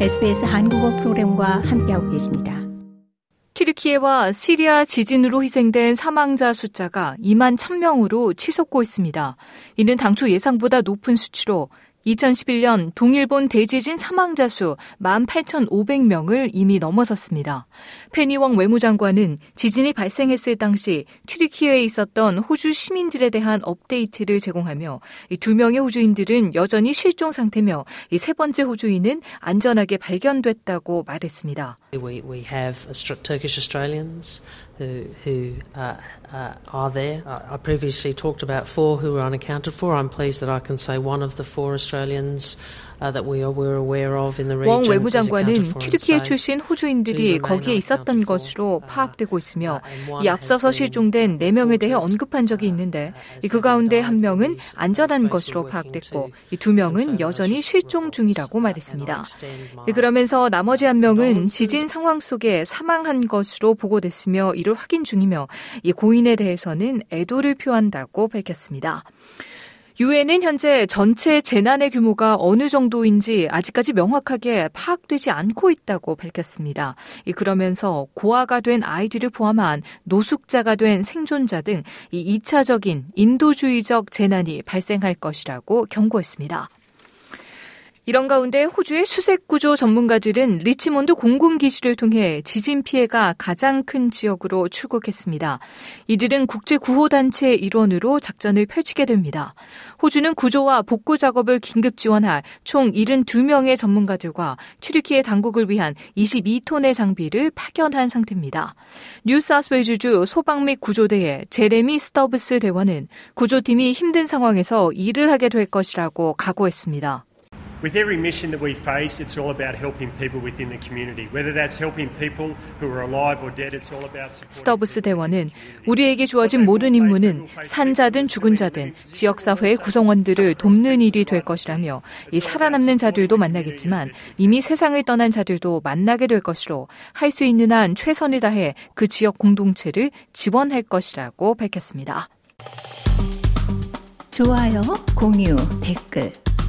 SBS 한국어 프로그램과 함께하고 계십니다. 튀르키예와 시리아 지진으로 희생된 사망자 숫자가 2만 1000명으로 치솟고 있습니다. 이는 당초 예상보다 높은 수치로 2011년 동일본 대지진 사망자 수 18,500명을 이미 넘어섰습니다. 페니웡 외무장관은 지진이 발생했을 당시 튀르키예에 있었던 호주 시민들에 대한 업데이트를 제공하며 두 명의 호주인들은 여전히 실종 상태며 세 번째 호주인은 안전하게 발견됐다고 말했습니다. We, we have Turkish Australians who, who uh, uh, are there. I previously talked about four who were unaccounted for. I'm pleased that I can say one of the four Australians 웡 외무장관은 튀르키예 출신 호주인들이 거기에 있었던 것으로 파악되고 있으며 이 앞서서 실종된 4명에 대해 언급한 적이 있는데 그 가운데 한 명은 안전한 것으로 파악됐고 이두 명은 여전히 실종 중이라고 말했습니다. 그러면서 나머지 한 명은 지진 상황 속에 사망한 것으로 보고됐으며 이를 확인 중이며 이 고인에 대해서는 애도를 표한다고 밝혔습니다. 유엔은 현재 전체 재난의 규모가 어느 정도인지 아직까지 명확하게 파악되지 않고 있다고 밝혔습니다. 그러면서 고아가 된 아이들을 포함한 노숙자가 된 생존자 등 이 2차적인 인도주의적 재난이 발생할 것이라고 경고했습니다. 이런 가운데 호주의 수색 구조 전문가들은 리치몬드 공군기지를 통해 지진 피해가 가장 큰 지역으로 출국했습니다. 이들은 국제 구호 단체의 일원으로 작전을 펼치게 됩니다. 호주는 구조와 복구 작업을 긴급 지원할 총 72명의 전문가들과 튀르키예 당국을 위한 22톤의 장비를 파견한 상태입니다. 뉴사우스웨일즈주 소방 및 구조대의 제레미 스터브스 대원은 구조팀이 힘든 상황에서 일을 하게 될 것이라고 각오했습니다. With every mission that we face, it's all about helping people within the community. Whether that's helping people who are alive or dead, it's all about 스터브스 대원은 우리에게 주어진 모든 임무는 산자든 죽은 자든 지역 사회의 구성원들을 돕는 일이 될 것이라며 이 살아남는 자들도 만나겠지만 이미 세상을 떠난 자들도 만나게 될 것으로 할 수 있는 한 최선을 다해 그 지역 공동체를 지원할 것이라고 밝혔습니다. 좋아요, 공유, 댓글